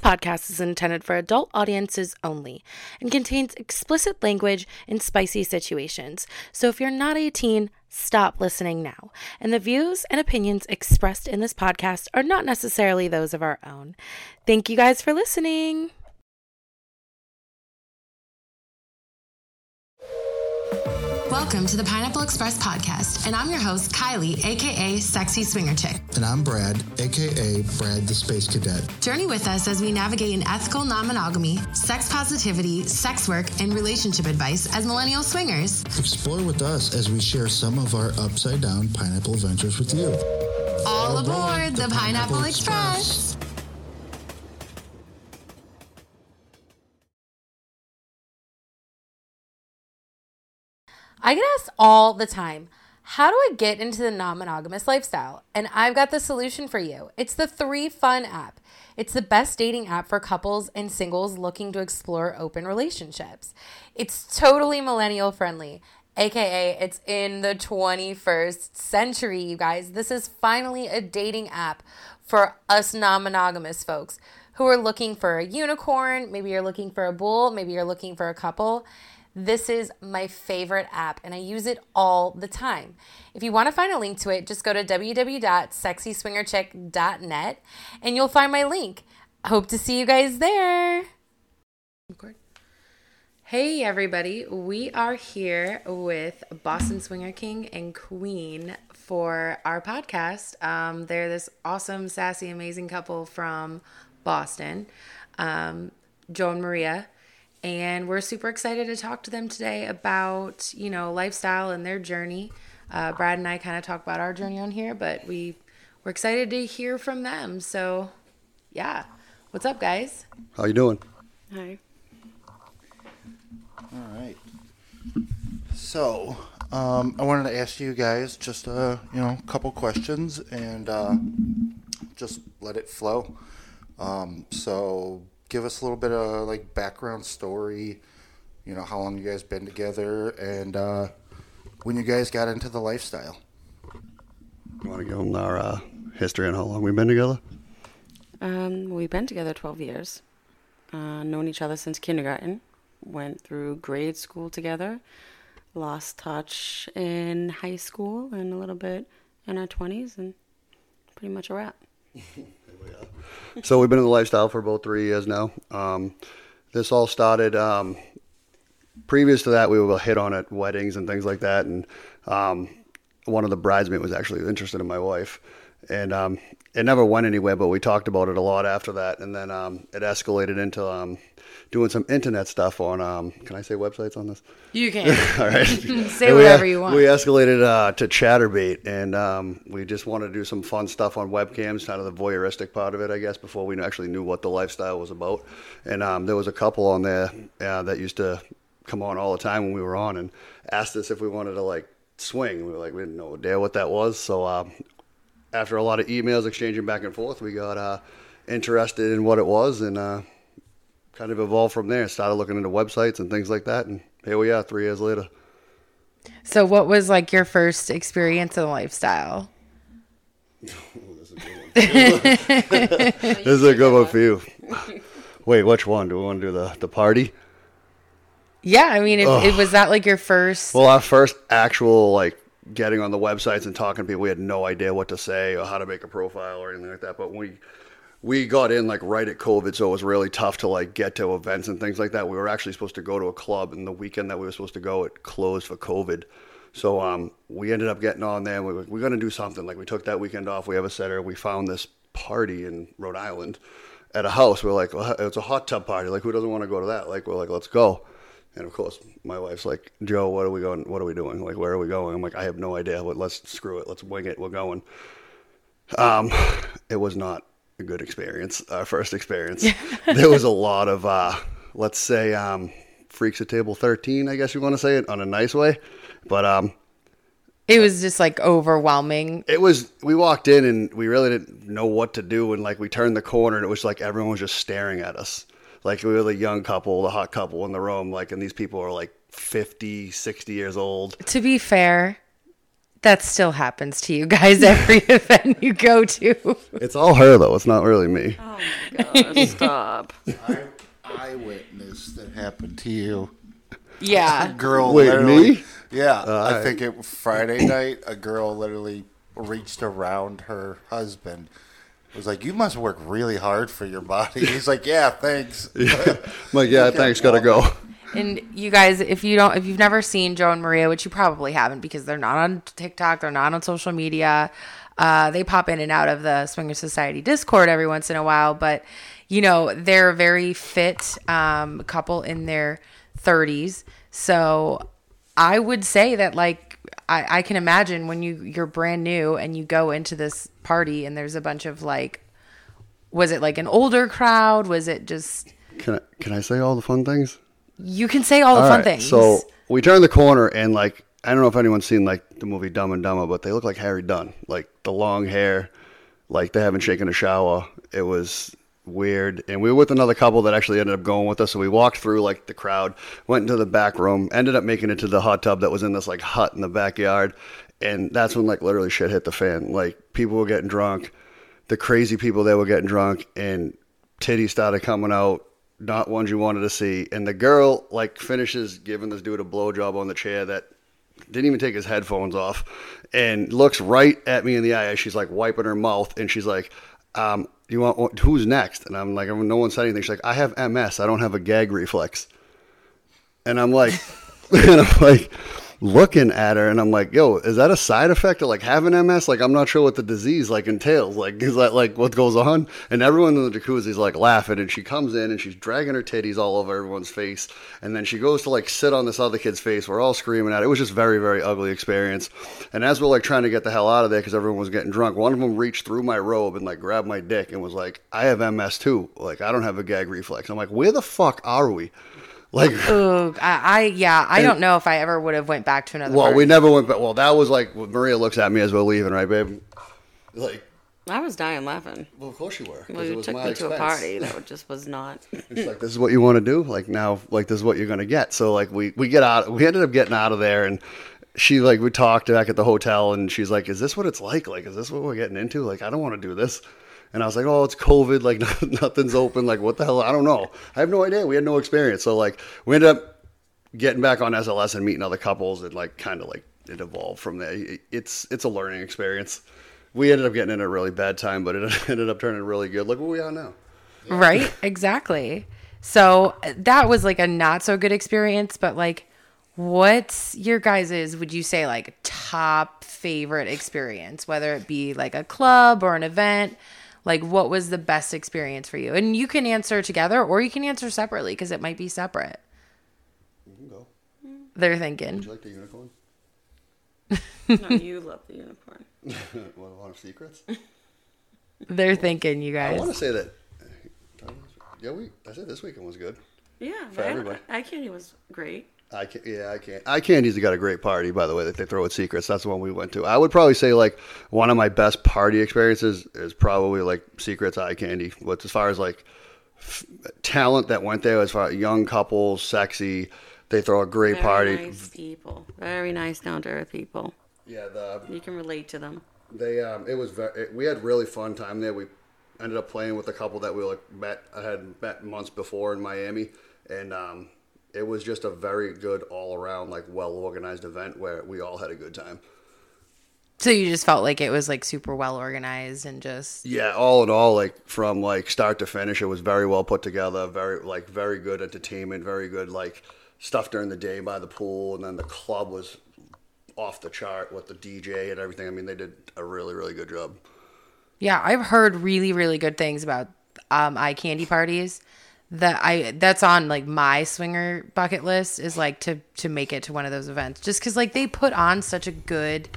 podcast is intended for adult audiences only and contains explicit language and spicy situations. So if you're not 18, stop listening now. And the views and opinions expressed in this podcast are not necessarily those of our own. Thank you guys for listening. Welcome to the Pineapple Express podcast, and I'm your host, Kiley, aka Sexy Swinger Chick. And I'm Brad, aka Brad the Space Cadet. Journey with us as we navigate an ethical non monogamy, sex positivity, sex work, and relationship advice as millennial swingers. Explore with us as we share some of our upside down pineapple adventures with you. All, All aboard the, the Pineapple, pineapple Express. Express. I get asked all the time, how do I get into the non monogamous lifestyle? And I've got the solution for you. It's the 3Fun app. It's the best dating app for couples and singles looking to explore open relationships. It's totally millennial friendly, aka it's in the 21st century, you guys. This is finally a dating app for us non monogamous folks who are looking for a unicorn. Maybe you're looking for a bull, maybe you're looking for a couple. This is my favorite app and I use it all the time. If you want to find a link to it, just go to www.sexyswingerchick.net and you'll find my link. Hope to see you guys there. Hey, everybody. We are here with Boston Swinger King and Queen for our podcast. Um, they're this awesome, sassy, amazing couple from Boston, um, Maria and we're super excited to talk to them today about you know lifestyle and their journey. Uh, brad and i kind of talk about our journey on here but we we're excited to hear from them. So yeah. What's up guys? How you doing? Hi. All right. So um, i wanted to ask you guys just a you know couple questions and uh, just let it flow. Um, so give us a little bit of like background story. You know, how long you guys been together, and uh, when you guys got into the lifestyle. You want to give them our uh, history and how long we've been together? Um, we've been together 12 years. Uh, known each other since kindergarten. Went through grade school together. Lost touch in high school and a little bit in our 20s, and pretty much a wrap. so we've been in the lifestyle for about three years now. Um, this all started. Um, previous to that, we were hit on at weddings and things like that, and um, one of the bridesmaids was actually interested in my wife, and um, it never went anywhere. But we talked about it a lot after that, and then um, it escalated into um, doing some internet stuff on. Um, can I say websites on this? You can. All right. say whatever we, you want. We escalated uh, to Chaturbate, and um, we just wanted to do some fun stuff on webcams, kind of the voyeuristic part of it, I guess, before we actually knew what the lifestyle was about. And um, there was a couple on there uh, that used to come on all the time when we were on, and asked us if we wanted to like swing. We were like, we didn't know idea what that was. So uh, after a lot of emails exchanging back and forth, we got uh, interested in what it was, and uh, kind of evolved from there. Started looking into websites and things like that, and here we are, three years later. So, what was like your first experience in the lifestyle? this is a good one for you. Wait, which one? Do we want to do the the party? Yeah, I mean, if, it was that like your first. Well, our first actual like getting on the websites and talking to people, we had no idea what to say or how to make a profile or anything like that. But we we got in like right at COVID, so it was really tough to like get to events and things like that. We were actually supposed to go to a club, and the weekend that we were supposed to go, it closed for COVID. So um, we ended up getting on there. We were, we're going to do something. Like we took that weekend off. We have a setter. We found this party in Rhode Island at a house. We're like, well, it's a hot tub party. Like who doesn't want to go to that? Like we're like, let's go. And of course, my wife's like, Joe, what are we going? What are we doing? Like, where are we going? I'm like, I have no idea. But let's screw it. Let's wing it. We're going. Um, it was not a good experience, our first experience. there was a lot of, uh, let's say, um, freaks at table 13, I guess you want to say it on a nice way. But um, it was just like overwhelming. It was, we walked in and we really didn't know what to do. And like we turned the corner and it was like everyone was just staring at us. Like we were the young couple, the hot couple in the room. Like, and these people are like 50, 60 years old. To be fair, that still happens to you guys every event you go to. It's all her though. It's not really me. Oh my god, stop. I, I witnessed that happened to you. Yeah. Girl, Wait, literally, me? Yeah, uh, I think it Friday night. A girl literally reached around her husband. Was like, you must work really hard for your body. He's like, yeah, thanks. I'm like, yeah, thanks, gotta go. And you guys, if you don't, if you've never seen Joe and Maria, which you probably haven't because they're not on TikTok, they're not on social media. Uh, they pop in and out of the Swinger Society Discord every once in a while, but you know they're a very fit um, couple in their 30s. So I would say that like I, I can imagine when you you're brand new and you go into this party and there's a bunch of like, was it like an older crowd? Was it just Can I, can I say all the fun things? You can say all the fun right, things. So we turn the corner and like I don't know if anyone's seen like the movie Dumb and Dumber, but they look like Harry Dunne, like the long hair, like they haven't shaken a shower. It was weird, and we were with another couple that actually ended up going with us. So we walked through like the crowd, went into the back room, ended up making it to the hot tub that was in this like hut in the backyard, and that's when like literally shit hit the fan. Like people were getting drunk, the crazy people there were getting drunk, and titties started coming out not ones you wanted to see. And the girl like finishes giving this dude a blowjob on the chair that didn't even take his headphones off, and looks right at me in the eye as she's like wiping her mouth, and she's like, um, "You want who's next?" And I'm like, "No one said anything." She's like, "I have MS. I don't have a gag reflex." And I'm like, and I'm like looking at her, and I'm like, "Yo, is that a side effect of like having MS? Like, I'm not sure what the disease like entails. Like, is that like what goes on?" And everyone in the jacuzzi is like laughing, and she comes in and she's dragging her titties all over everyone's face, and then she goes to like sit on this other kid's face. We're all screaming at it. It was just very, very ugly experience. And as we're like trying to get the hell out of there because everyone was getting drunk, one of them reached through my robe and like grabbed my dick and was like, "I have MS too. Like, I don't have a gag reflex." I'm like, "Where the fuck are we?" Like, Ugh, I, I yeah, I don't know if I ever would have went back to another. well, party. we never went back. Well, that was like what Maria looks at me as we're leaving, right, babe? Like, I was dying laughing. well, of course you were. Well, it you was took my me to a party that just was not. It's like this is what you want to do. Like now, like this is what you're gonna get. So like we we get out. We ended up getting out of there, and she like we talked back at the hotel, and she's like, "Is this what it's like? Like, is this what we're getting into? Like, I don't want to do this." And I was like, "Oh, it's COVID. Like nothing's open. Like what the hell? I don't know. I have no idea. We had no experience. So like we ended up getting back on SLS and meeting other couples, and like kind of like it evolved from there. It's it's a learning experience. We ended up getting in a really bad time, but it ended up turning really good. Look where we are now. right? Exactly. So that was like a not so good experience, but like, what's your guys's? Would you say like top favorite experience, whether it be like a club or an event? Like, what was the best experience for you? And you can answer together, or you can answer separately because it might be separate. You can go. They're Would thinking. you like the unicorn? no, you love the unicorn. Want one of secrets? They're thinking. You guys. I want to say that. Uh, yeah, we. I said this weekend was good. Yeah, For I- everybody. Eye Candy was great. I can't. yeah, I can't. Eye Candy's got a great party, by the way, that they throw at Secrets. That's the one we went to. I would probably say like one of my best party experiences is probably like Secrets Eye Candy. But as far as like f- talent that went there, as far as young couples, sexy, they throw a great Very party. nice people. Very nice, down to earth people. Yeah, the You can relate to them. They um, it was very. It, we had really fun time there. We ended up playing with a couple that we like met. I had met months before in Miami, and um, it was just a very good all around like well organized event where we all had a good time. So you just felt like it was like super well organized and just Yeah, all in all, like from like start to finish, it was very well put together. Very like very good entertainment. Very good like stuff during the day by the pool, and then the club was off the chart with the DJ and everything. I mean, they did a really really good job. Yeah, I've heard really, really good things about um, eye candy parties. That I that's on like my swinger bucket list is like to to make it to one of those events just because like they put on such a good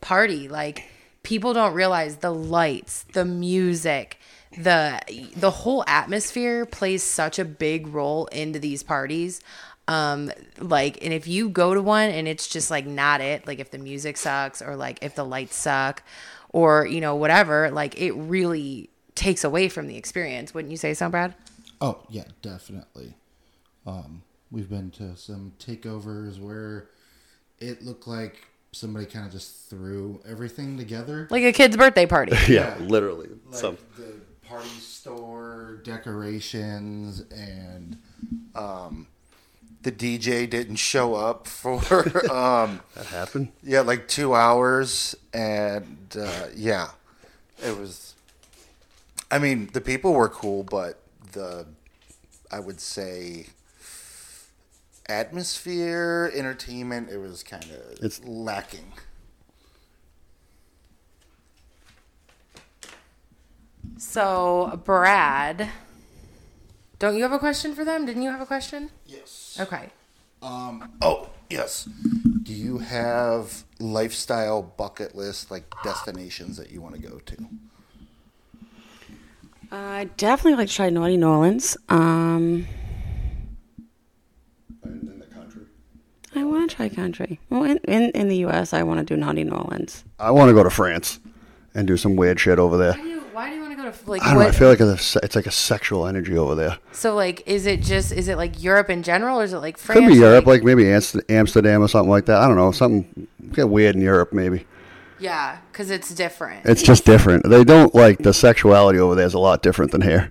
party. Like people don't realize the lights, the music, the the whole atmosphere plays such a big role into these parties. Um like and if you go to one and it's just like not it, like if the music sucks or like if the lights suck or you know whatever, like it really takes away from the experience. Wouldn't you say so, Brad? Oh yeah, definitely. Um, we've been to some takeovers where it looked like somebody kind of just threw everything together. Like a kid's birthday party. yeah, literally. Like Some the party store decorations and um, the DJ didn't show up for um, that happened. yeah like two hours and uh, yeah it was. I mean the people were cool, but the I would say atmosphere, entertainment, it was kind of It's- lacking. So, Brad, don't you have a question for them? Didn't you have a question? Yes. Okay. Um. Oh, yes. Do you have lifestyle bucket list like destinations that you want to go to? I definitely like to try Naughty New Orleans. Um, In the country. I want to try country. Well, in, in, in the U.S., I want to do Naughty New Orleans. I want to go to France and do some weird shit over there. Why do you, why do you want to go to like I don't know. I feel like it's, a, it's like a sexual energy over there. So like, is it just is it like Europe in general, or is it like France? Could be Europe, like maybe Amsterdam or something like that. I don't know. Something get weird in Europe, maybe. Yeah, because it's different. It's just different. They don't like the sexuality over there is a lot different than here.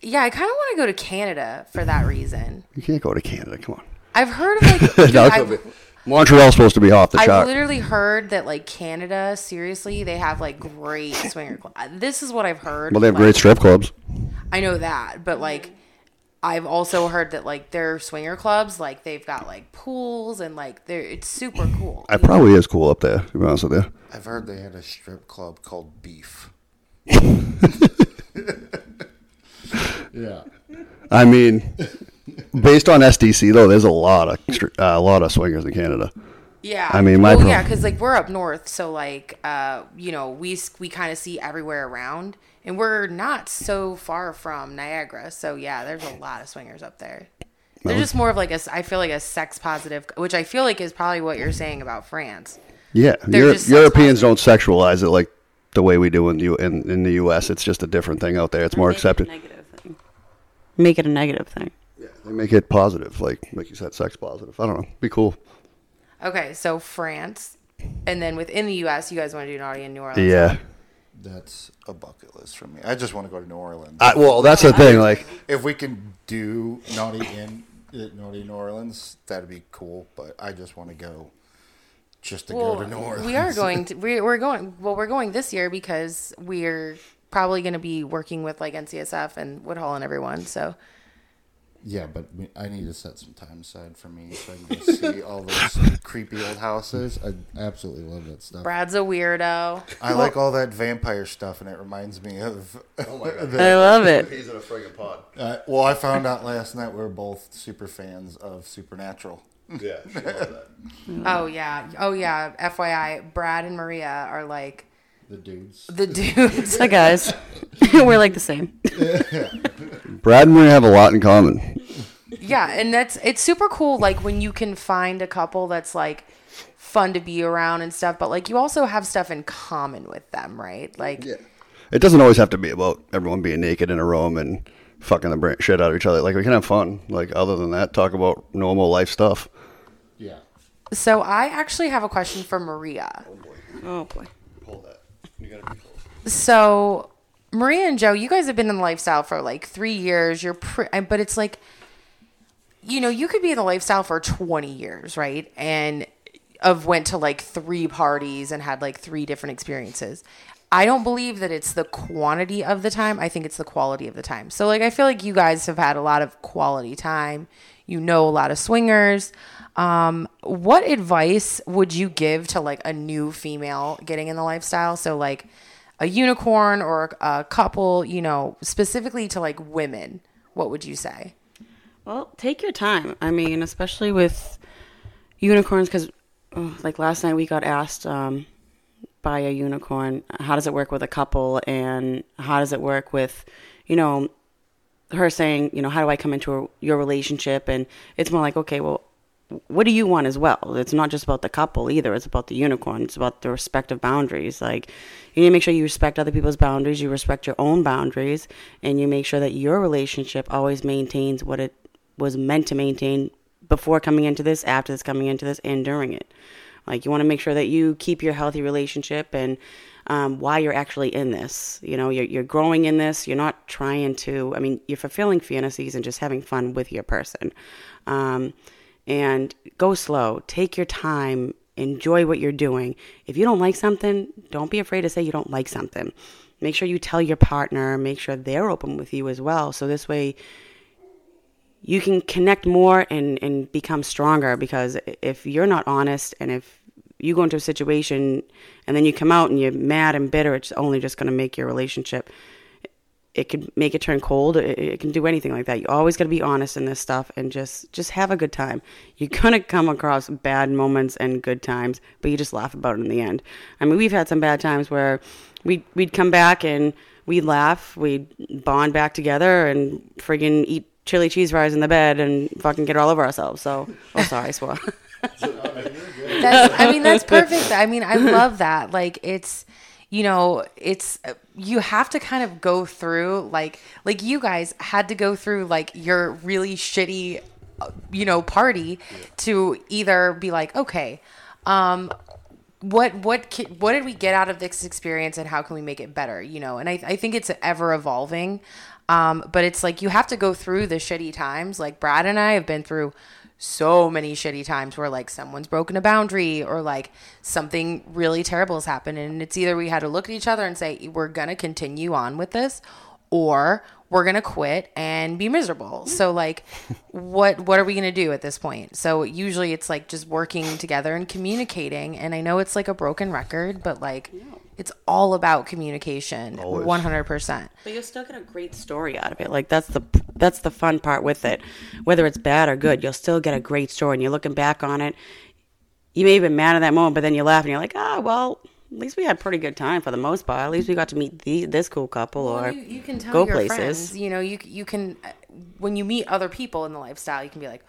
yeah, I kind of want to go to Canada for that reason. You can't go to Canada. Come on. I've heard of like dude, No, I've, Montreal's supposed to be off the I've chart. literally heard that like Canada, seriously, they have like great swinger clubs. This is what I've heard. Well, they have like, great strip clubs. I know that, but like I've also heard that like their swinger clubs, like they've got like pools and like they're it's super cool. It probably is cool up there. To be honest with you. I've heard they had a strip club called Beef. yeah. I mean, based on SDC though, there's a lot of uh, a lot of swingers in Canada. Yeah, I mean, my well, pro- yeah, because like we're up north, so like uh, you know, we we kind of see everywhere around, and we're not so far from Niagara, so yeah, there's a lot of swingers up there. They're just more of like a, I feel like a sex positive, which I feel like is probably what you're saying about France. Yeah, They're Euro- Europeans don't sexualize it like the way we do in the U- in, in the U.S. It's just a different thing out there. It's more Make it a accepted. negative thing. Make it a negative thing. Yeah, they make it positive, like like you said, sex positive. I don't know. Be cool. Okay, so France, and then within the U.S., you guys want to do an naughty in New Orleans. Yeah. That's a bucket list for me. I just want to go to New Orleans. I, well, that's the thing. Like, if we can do Naughty in uh, Naughty New Orleans, that'd be cool. But I just want to go just to Well, go to New Orleans. we are going to we're, we're going well we're going this year because we're probably going to be working with like NCSF and Woodhull and everyone. So Yeah, but I need to set some time aside for me so I can see all those creepy old houses. I absolutely love that stuff. Brad's a weirdo. I like all that vampire stuff, and it reminds me of. Oh my God. the- I love it. he's in a friggin' pod. uh, well, I found out last night we're both super fans of Supernatural. Yeah, she loves that. Oh yeah, oh yeah. FYI, Brad and Maria are like The dudes. the dudes. Hi guys. We're like the same. Brad and we have a lot in common. yeah, and that's it's super cool. Like when you can find a couple that's like fun to be around and stuff, but like you also have stuff in common with them, right? Like Yeah. It doesn't always have to be about everyone being naked in a room and fucking the bra- shit out of each other. Like we can have fun. Like other than that, talk about normal life stuff. Yeah. so. I actually have a question for Maria. Oh boy. Pull that. So, Maria and Joe, you guys have been in the lifestyle for like three years. You're, pre- but it's like, you know, you could be in the lifestyle for 20 years, right? And of went to like three parties and had like three different experiences. I don't believe that it's the quantity of the time. I think it's the quality of the time. So, like, I feel like you guys have had a lot of quality time. You know a lot of swingers. Um, what advice would you give to like a new female getting in the lifestyle? So, like, a unicorn or a couple, you know, specifically to like women, what would you say? Well, take your time. I mean, especially with unicorns, because like last night we got asked um, by a unicorn, how does it work with a couple, and how does it work with, you know, her saying, you know, how do I come into your relationship? And it's more like, okay, well, what do you want as well? It's not just about the couple either. It's about the unicorn. It's about the respective boundaries. Like, you need to make sure you respect other people's boundaries, you respect your own boundaries, and you make sure that your relationship always maintains what it was meant to maintain before coming into this, after this coming into this, and during it. Like you want to make sure that you keep your healthy relationship and um, why you're actually in this. You know, you're, you're growing in this. You're not trying to, I mean, you're fulfilling fantasies and just having fun with your person. Um, and go slow, take your time, enjoy what you're doing. If you don't like something, don't be afraid to say you don't like something. Make sure you tell your partner, make sure they're open with you as well. So this way, you can connect more and, and become stronger because if you're not honest and if you go into a situation and then you come out and you're mad and bitter, it's only just going to make your relationship. It could make it turn cold. It, it can do anything like that. You always got to be honest in this stuff and just just have a good time. You're gonna come across bad moments and good times, but you just laugh about it in the end. I mean, we've had some bad times where we we'd come back and we'd laugh, we'd bond back together, and friggin' eat chili cheese fries in the bed and fucking get it all over ourselves. So, oh, sorry, I swore. That's, I mean, that's perfect. I mean, I love that. Like, it's, you know, it's, you have to kind of go through, like, like you guys had to go through, like, your really shitty, uh, you know, party to either be like, okay, um, what what what did we get out of this experience and how can we make it better you know and i, I think it's ever evolving um, but it's like you have to go through the shitty times. Like brad and i have been through so many shitty times where like someone's broken a boundary or like something really terrible has happened. And it's either we had to look at each other and say we're going to continue on with this or we're going to quit and be miserable. So like what what are we going to do at this point? So usually it's like just working together and communicating. And I know it's like a broken record, but like it's all about communication, one hundred percent. But you'll still get a great story out of it. Like that's the that's the fun part with it. Whether it's bad or good, you'll still get a great story. And you're looking back on it. You may have been mad at that moment, but then you laugh and you're like, ah, well, at least we had a pretty good time for the most part. At least we got to meet the, this cool couple or well, you, you, can tell go your places. Friends, you know, you you can when you meet other people in the lifestyle, you can be like,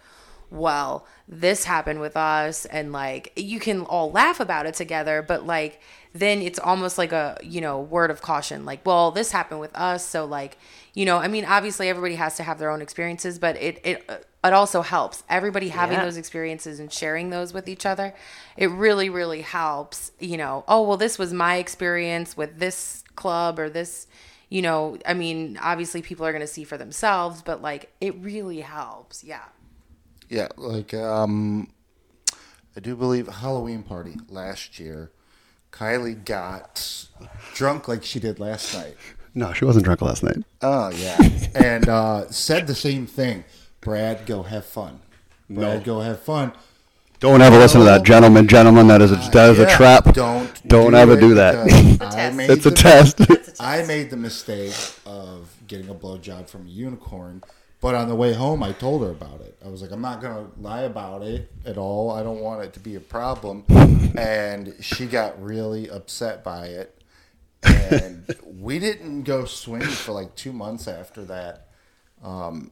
well, this happened with us, and like you can all laugh about it together, but like then it's almost like a you know word of caution, like, well, this happened with us, so like you know, I mean, obviously everybody has to have their own experiences, but it it it also helps everybody having Yeah. those experiences and sharing those with each other. It really really helps. You know, oh well, this was my experience with this club or this. You know, I mean, obviously people are going to see for themselves, but like it really helps. Yeah. Yeah, like um, I do believe Halloween party last year. Kiley got drunk like she did last night. No, she wasn't drunk last night. Oh yeah, and uh, said the same thing. Brad, go have fun. Brad, go have fun. Don't ever listen to that, gentleman. Gentlemen, that is a, that is a trap. Don't Don't do ever it do that. because I made It's a the- test. I made the mistake of getting a blowjob from a unicorn, but on the way home, I told her about it. I was like, I'm not gonna lie about it at all. I don't want it to be a problem, and she got really upset by it. And we didn't go swimming for like two months after that. Um,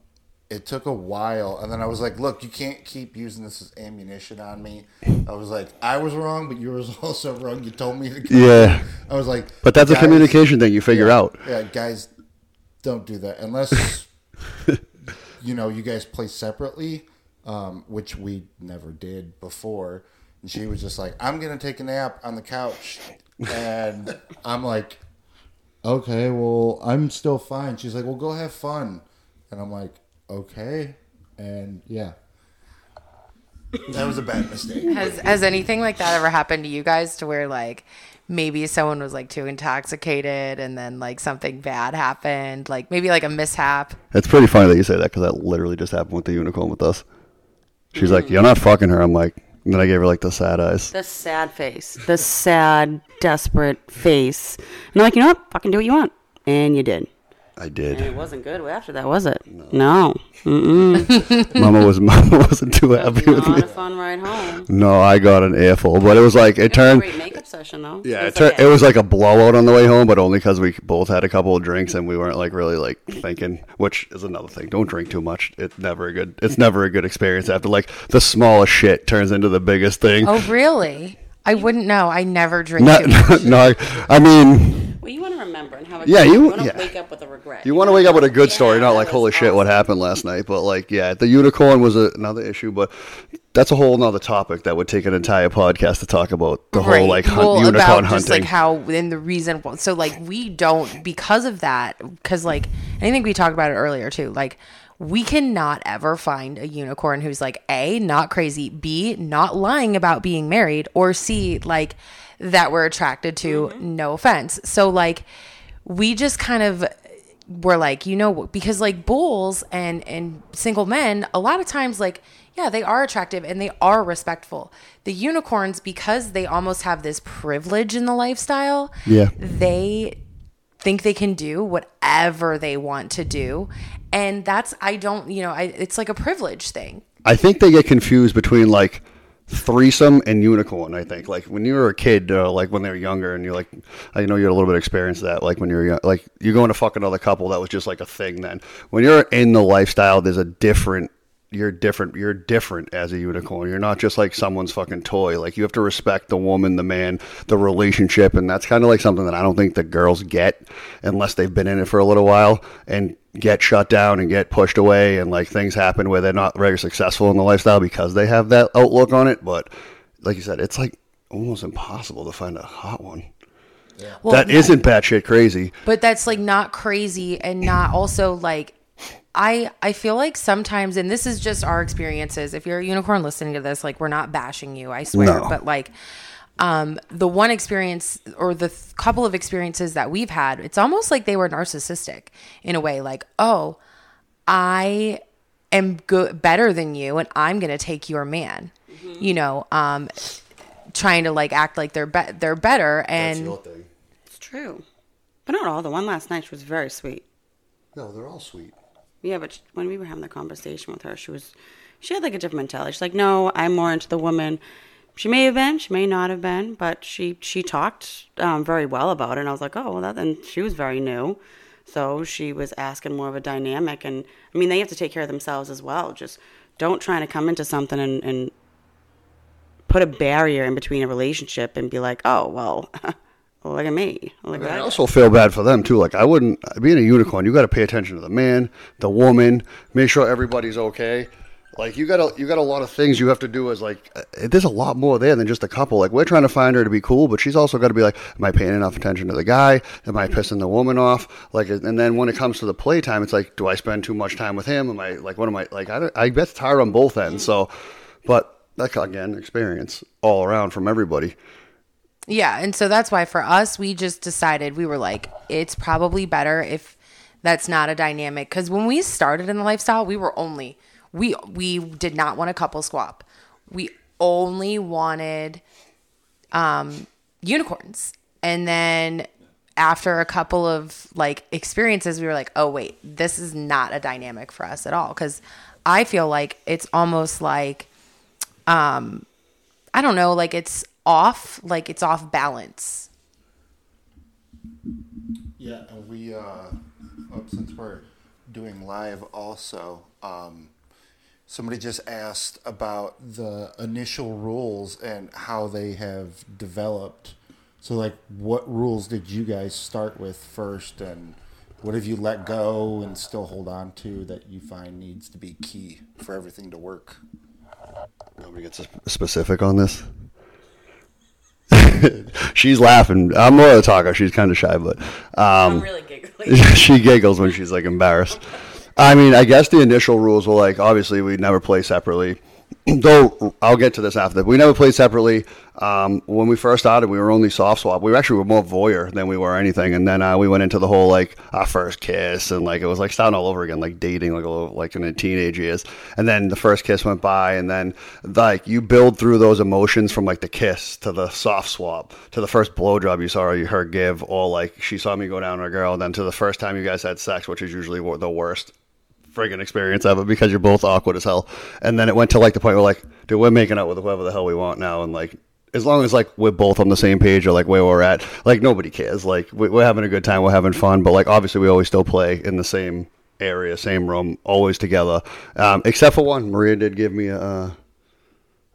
it took a while, and then I was like, "Look, you can't keep using this as ammunition on me." I was like, "I was wrong, but you was also wrong. You told me to." Go. Yeah. I was like, But that's a communication thing you figure yeah, out. Yeah, guys, don't do that unless you know you guys play separately, um, which we never did before. And she was just like, "I'm gonna take a nap on the couch," and I'm like, "Okay, well, I'm still fine." She's like, "Well, go have fun," and I'm like, "Okay," and yeah. That was a bad mistake. Has has anything like that ever happened to you guys to where like maybe someone was like too intoxicated and then like something bad happened, like maybe like a mishap? It's pretty funny that you say that because that literally just happened with the unicorn with us. She's like, "You're not fucking her." I'm like, and then I gave her like the sad eyes. The sad face. The sad, desperate face. And they're like, you know what? Fucking do what you want. And you did. I And did. it wasn't good after that, was it? No. Mm-mm. Mama was Mama wasn't too happy with Not me. a fun ride home. No, I got an earful, but it was like it It was a turned. great makeup session, though. Yeah, it, It's tur- okay. it was like a blowout on the way home, but only because we both had a couple of drinks and we weren't like really like thinking. Which is another thing. Don't drink too much. It's never a good. It's never a good experience after like the smallest shit turns into the biggest thing. Oh, really? I wouldn't know. I never drink no, too much. no, I- I mean, Well, you want to remember and have a Yeah, good- you- want to yeah. wake up with a regret. you want to wake up with a good story, Yeah, not like was holy shit, what happened last night. But like, yeah, the unicorn was a, another issue. But that's a whole nother topic that would take an entire podcast to talk about the whole like hunt, Well, unicorn about hunting. just like how and the reason so like we don't because of that because like I think we talked about it earlier too like we cannot ever find a unicorn who's like a not crazy b not lying about being married or c like that we're attracted to mm-hmm. no offense. So like we just kind of were like you know because like bulls and and single men a lot of times like yeah they are attractive and they are respectful. The unicorns because they almost have this privilege in the lifestyle Yeah. they think they can do whatever they want to do. And that's i don't you know I, it's like a privilege thing. I think they get confused between like threesome and unicorn. I think like when you were a kid, uh, like when they were younger, and you're like, I know you had a little bit of experience that. Like when you're young, like you're going to fuck another couple, that was just like a thing. Then when you're in the lifestyle, there's a different. You're different. You're different as a unicorn. You're not just like someone's fucking toy. Like you have to respect the woman, the man, the relationship, and that's kind of like something that I don't think the girls get unless they've been in it for a little while and get shut down and get pushed away and like things happen where they're not very successful in the lifestyle because they have that outlook on it but like you said it's like almost impossible to find a hot one well, that isn't batshit crazy but that's like not crazy and not also like I I feel like sometimes and this is just our experiences. If you're a unicorn listening to this, like we're not bashing you, I swear, No. but like um the one experience or the th- couple of experiences that we've had, it's almost like they were narcissistic in a way like, "Oh, I am good better than you and I'm going to take your man." You know, um trying to like act like they're be- they're better and thing It's true. But not all. The one last night, she was very sweet. no they're all sweet Yeah, but when we were having the conversation with her, she was, she had like a different mentality. She's like, no, I'm more into the woman. She may have been, she may not have been, but she she talked um, very well about it. And I was like, oh, well, that, she was very new, so she was asking more of a dynamic. And I mean, they have to take care of themselves as well. Just don't try to come into something and, and put a barrier in between a relationship and be like, oh, well, look at me, look at I also feel bad for them too. Like I wouldn't being a unicorn. You got to pay attention to the man, the woman, make sure everybody's okay. Like you got a you got a lot of things you have to do as like uh, there's a lot more there than just a couple. Like we're trying to find her to be cool, but she's also got to be like, am I paying enough attention to the guy? Am I pissing the woman off? Like, and then when it comes to the playtime, it's like, do I spend too much time with him? Am I like, what am I like? I don't, I bet it's hard on both ends. So, but like again, experience all around from everybody. Yeah, and so that's why for us, we just decided we were like, it's probably better if that's not a dynamic. Because when we started in the lifestyle, we were only we we did not want a couple swap. We only wanted um, unicorns, and then after a couple of like experiences, we were like, oh wait, this is not a dynamic for us at all. Because I feel like it's almost like um, I don't know, like it's off, like it's off balance. Yeah, and we, uh, oh, since we're doing live also, um, somebody just asked about the initial rules and how they have developed. So, like, what rules did you guys start with first, and what have you let go and still hold on to that you find needs to be key for everything to work? Nobody gets specific on this. she's laughing. I'm more of a talker. She's kind of shy, but um, really she giggles when she's like embarrassed. I mean, I guess the initial rules were like obviously we never play separately. Though I'll get to this after that. We never played separately. Um, when we first started, we were only soft swap. We actually were more voyeur than we were anything. And then uh, we went into the whole like our first kiss and like it was like starting all over again, like dating, like a little, like in the teenage years. And then the first kiss went by, and then like you build through those emotions from like the kiss to the soft swap to the first blowjob you saw her give, or like she saw me go down on a girl, then to the first time you guys had sex, which is usually the worst friggin' experience of it because you're both awkward as hell. And then it went to like the point where like, dude, we're making out with whoever the hell we want now, and like. As long as like we're both on the same page or like where we're at, like nobody cares. Like we- we're having a good time, we're having fun, but like obviously we always still play in the same area, same room, always together. Um, except for one, Maria did give me a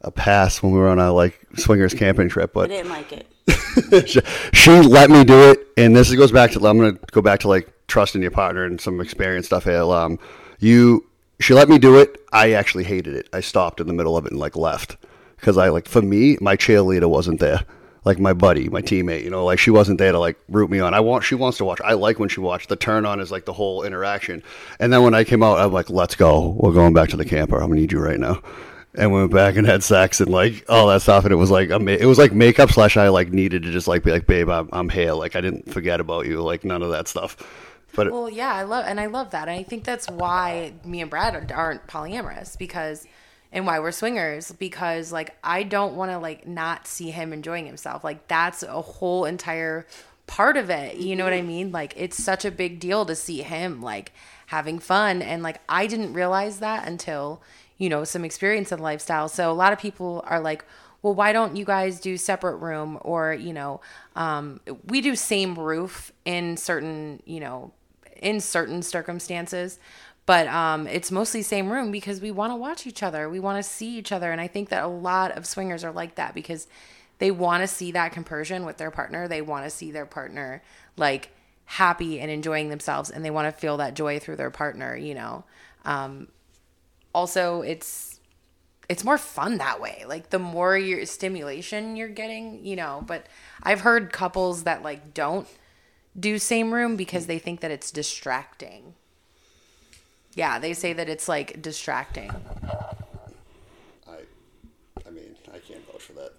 a pass when we were on a like swingers camping trip, I but didn't like it. she, she let me do it, and this goes back to I'm gonna go back to like trusting your partner and some experience stuff here. Um, you she let me do it. I actually hated it. I stopped in the middle of it and like left because I like for me, my cheerleader wasn't there. Like my buddy, my teammate, you know, like she wasn't there to like root me on. I want she wants to watch. I like when she watched. The turn on is like the whole interaction. And then when I came out, I'm like, let's go. We're going back to the camper. I'm gonna need you right now. And we went back and had sex and like all that stuff. And it was like it was like makeup slash I like needed to just like be like, babe, I'm, I'm here. Like I didn't forget about you. Like none of that stuff. But Well, yeah, I love and I love that. And I think that's why me and Brad aren't- aren't polyamorous because and why we're swingers because like I don't want to like not see him enjoying himself. Like that's a whole entire part of it. You know what I mean? Like it's such a big deal to see him like having fun and like I didn't realize that until you know some experience in lifestyle. So a lot of people are like well, why don't you guys do separate room or, you know, um, we do same roof in certain, you know, in certain circumstances, but um, it's mostly same room because we want to watch each other. We want to see each other. And I think that a lot of swingers are like that because they want to see that compersion with their partner. They want to see their partner like happy and enjoying themselves and they want to feel that joy through their partner, you know. Um, also, it's it's more fun that way. Like the more your stimulation you're getting, you know. But I've heard couples that like don't do same room because they think that it's distracting. Yeah, they say that it's like distracting. I, I mean, I can't vouch for that.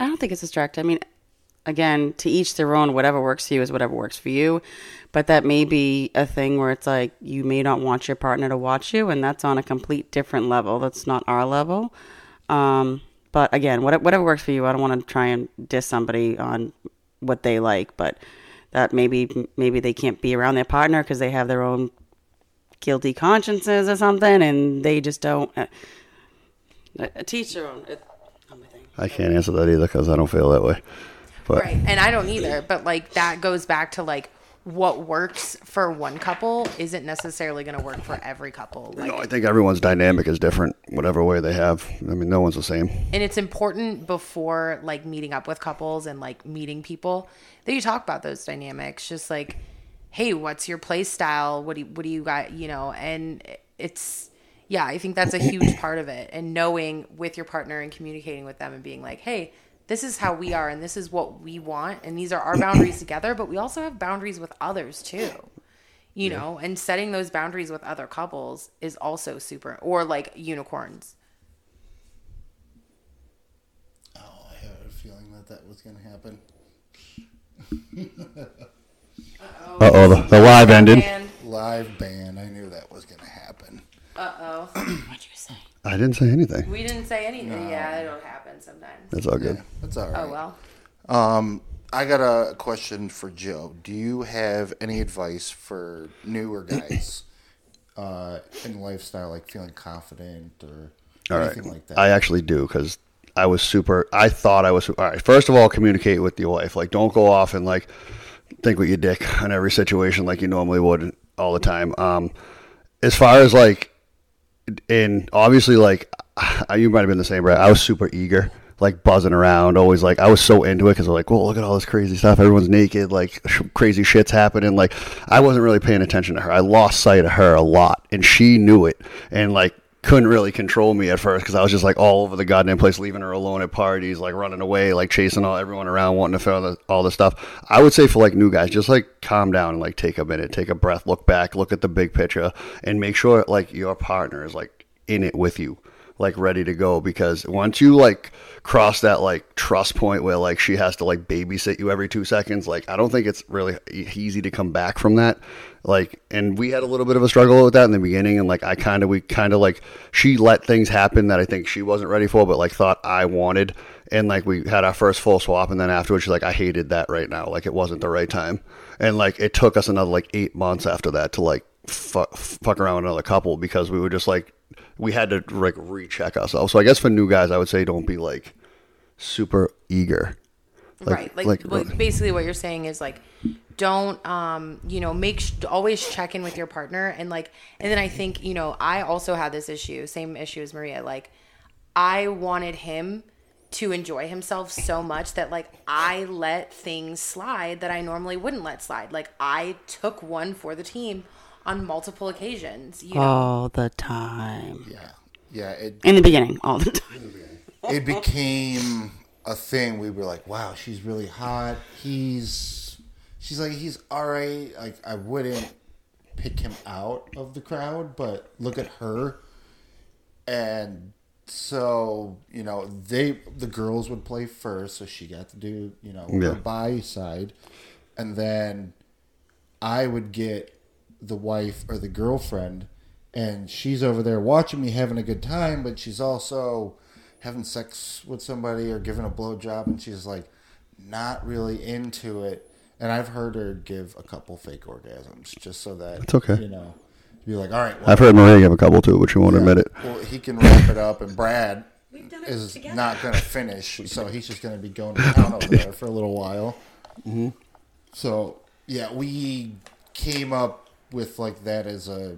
I don't think it's distracting. I mean, again, to each their own. Whatever works for you is whatever works for you. But that may be a thing where it's like you may not want your partner to watch you, and that's on a complete different level. That's not our level. Um, but again, whatever, whatever works for you. I don't want to try and diss somebody on what they like, but that maybe maybe they can't be around their partner because they have their own guilty consciences or something, and they just don't. Uh, uh, teach their own. It, not my thing. I can't answer that either because I don't feel that way. But Right. And I don't either, but like that goes back to like what works for one couple isn't necessarily going to work for every couple. Like no, I think everyone's dynamic is different, whatever way they have. I mean, no one's the same. and it's important before like meeting up with couples and like meeting people that you talk about those dynamics just like hey what's your play style what do you, what do you got you know and it's yeah i think that's a huge part of it and knowing with your partner and communicating with them and being like hey this is how we are and this is what we want and these are our boundaries together but we also have boundaries with others too you know and setting those boundaries with other couples is also super or like unicorns Oh, I had a feeling that that was going to happen. Uh oh, the, the live ended. and Live band I knew that was going to happen. uh-oh What'd you say? I didn't say anything. We didn't say anything. Yeah, it'll happen sometimes. That's all good. Yeah, that's all right. Oh well. Um, I got a question for Joe. Do you have any advice for newer guys? Uh, in lifestyle, like feeling confident or All right. anything like that. I actually do because I was super. I thought I was. All right. First of all, communicate with your wife. Like, don't go off and like think with your dick on every situation like you normally would all the time. Um, as far as like, and obviously like, you might have been the same, Brad. I was super eager. Like buzzing around, always like I was so into it because I'm like, "Whoa, look at all this crazy stuff! Everyone's naked, like sh- crazy shit's happening." Like I wasn't really paying attention to her. I lost sight of her a lot, and she knew it. And like couldn't really control me at first because I was just like all over the goddamn place, leaving her alone at parties, like running away, like chasing all everyone around, wanting to the, all this stuff. I would say for like new guys, just like calm down and like take a minute, take a breath, look back, look at the big picture, and make sure like your partner is like in it with you, like ready to go. Because once you like cross that like trust point where like she has to like babysit you every two seconds, like I don't think it's really easy to come back from that. Like and we had a little bit of a struggle with that in the beginning and like i kind of we kind of like she let things happen that i think she wasn't ready for but like thought i wanted. And like we had our first full swap and then afterwards she's like i hated that right now. Like it wasn't the right time. And like it took us another like eight months after that to like fuck, fuck around with another couple because we were just like we had to like recheck ourselves so i guess for new guys i would say don't be like super eager right. Like, like- basically what you're saying is like don't um you know make sh- always check in with your partner and like and then I think you know I also had this issue same issue as Maria like I wanted him to enjoy himself so much that like I let things slide that I normally wouldn't let slide like I took one for the team on multiple occasions. You know? All the time. Yeah, yeah. It In the beginning, all the time. it became a thing. We were like, wow, she's really hot. He's she's like he's all right. Like I wouldn't pick him out of the crowd, but look at her. And so you know they the girls would play first, so she got to do you know Yeah. her by side, and then I would get the wife or the girlfriend, and she's over there watching me having a good time, but she's also having sex with somebody or giving a blowjob, and she's like not really into it. And I've heard her give a couple fake orgasms just so that It's okay. You know, be like, all right, well, I've heard Maria give a couple too, but she won't admit it. well, he can wrap it up, and Brad is not going to finish, so he's just going to be going to town over there for a little while. Mm-hmm. So yeah, we came up with like that as a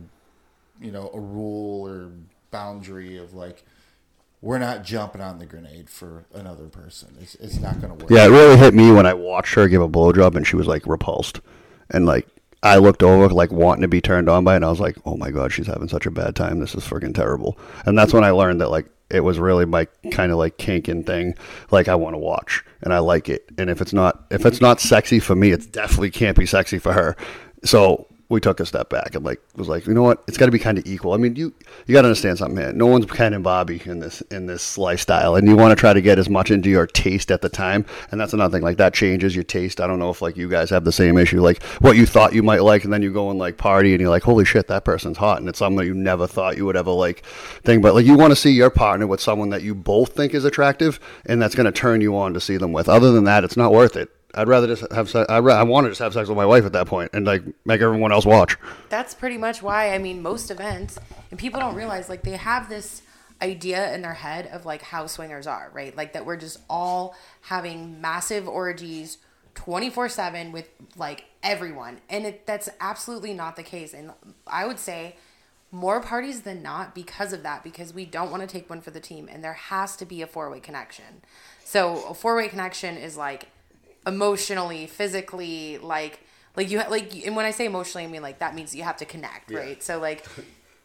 you know a rule or boundary of like we're not jumping on the grenade for another person. It's, it's not going to work. Yeah, it really hit me when I watched her give a blowjob and she was like repulsed, and like I looked over like wanting to be turned on by it, and I was like, oh my god, she's having such a bad time. This is freaking terrible. And that's when I learned that like it was really my kind of like kinking thing. Like I want to watch and I like it, and if it's not if it's not sexy for me, it definitely can't be sexy for her. So we took a step back and like was like, you know what? It's got to be kind of equal. I mean, you you got to understand something, man. No one's Ken and Barbie in this in this lifestyle, and you want to try to get as much into your taste at the time. And that's another thing. Like that changes your taste. I don't know if like you guys have the same issue. Like what you thought you might like, and then you go and like party, and you're like, holy shit, that person's hot, and it's someone you never thought you would ever like. Thing, but like you want to see your partner with someone that you both think is attractive, and that's going to turn you on to see them with. Other than that, it's not worth it. I'd rather just have sex. I, I want to just have sex with my wife at that point and like make everyone else watch. that's pretty much why I mean most events and people don't realize like they have this idea in their head of like how swingers are, right? Like that we're just all having massive orgies 24/7 with like everyone. And it that's absolutely not the case. And I would say more parties than not because of that because we don't want to take one for the team and there has to be a four-way connection. So a four-way connection is like emotionally, physically, like like you ha- like and when I say emotionally I mean like that means you have to connect, right? So like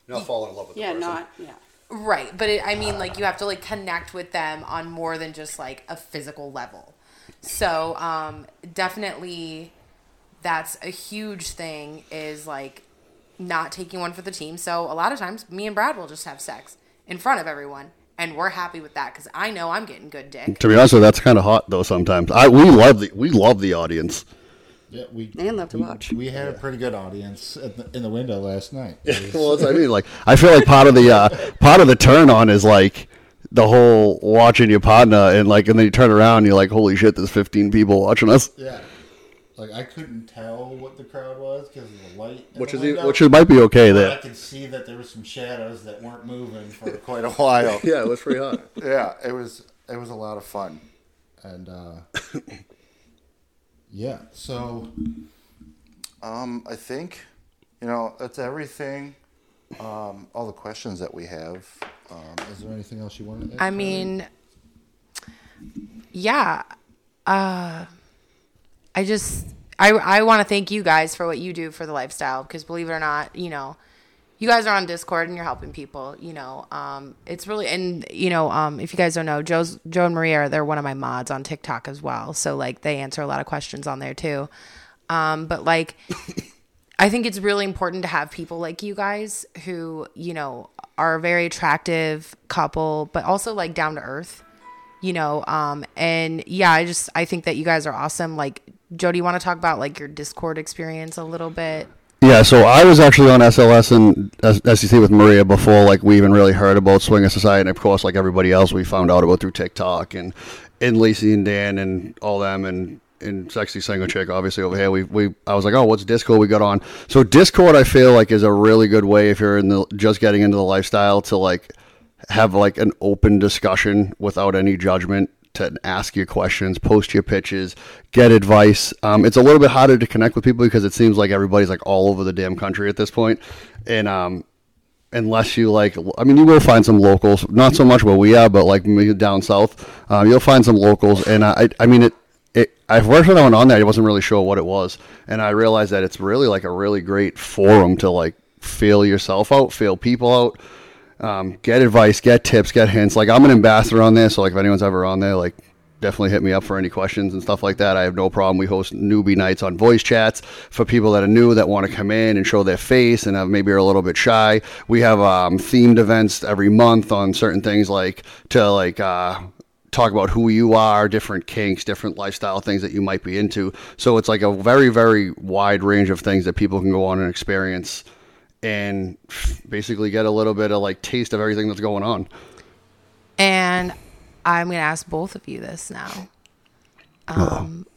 Not fall in love with Yeah, not, yeah. Right, but it, I mean, like you have to like connect with them on more than just like a physical level. So, um, definitely, that's a huge thing. Is like not taking one for the team. So a lot of times, me and Brad will just have sex in front of everyone, and we're happy with that because I know I'm getting good dick. To be honest, with you, that's kind of hot though. Sometimes I we love the we love the audience. Yeah, we And love to we- watch. We had a pretty good audience at the, in the window last night. well, that's what I mean. Like I feel like part of the uh, part of the turn on is like the whole watching your partner and like and then you turn around and you're like, holy shit, there's 15 people watching us. Yeah. Like I couldn't tell what the crowd was because of the light. Which the is window, which might be okay but I there. could see that there were some shadows that weren't moving for quite a while. Yeah, it was pretty hot. yeah, it was it was a lot of fun, and uh, yeah. So Um, I think, you know, that's everything. Um, all the questions that we have. Um, is there anything else you wanted? to add, I mean, yeah. Uh, I just I I want to thank you guys for what you do for the lifestyle because believe it or not, you know, you guys are on Discord and you're helping people. You know, um, it's really and you know, um, if you guys don't know, Joe's Joe and Maria, they're one of my mods on TikTok as well. So like they answer a lot of questions on there too. Um, but like. I think it's really important to have people like you guys who, you know, are a very attractive couple, but also like down to earth, you know. Um, and yeah, I just I think that you guys are awesome. Like, Joe, do you want to talk about like your Discord experience a little bit? Yeah, so I was actually on SLS and uh, S- SDC with Maria before, like we even really heard about Swinger Society, and of course, like everybody else, we found out about through TikTok and and Lacey and Dan and all them and and sexy single chick, obviously over here. We we I was like, oh, what's Discord? We got on. So Discord, I feel like is a really good way if you're in the just getting into the lifestyle to like have like an open discussion without any judgment to ask your questions, post your pitches, get advice. Um, it's a little bit harder to connect with people because it seems like everybody's like all over the damn country at this point. and um, unless you like, I mean, you will find some locals. Not so much where we are, but like down south, um, you'll find some locals, and I, I mean it. it, I first when I went on there, I wasn't really sure what it was, and I realized that it's really like a really great forum to like feel yourself out, feel people out, um, get advice, get tips, get hints. Like I'm an ambassador on there, so like if anyone's ever on there, like definitely hit me up for any questions and stuff like that. I have no problem. We host newbie nights on voice chats for people that are new that want to come in and show their face and have, maybe are a little bit shy. We have um, themed events every month on certain things like to like. Uh, talk about who you are, different kinks, different lifestyle things that you might be into. So it's like a very, very wide range of things that people can go on and experience and basically get a little bit of like taste of everything that's going on. And I'm going to ask both of you this now. Um,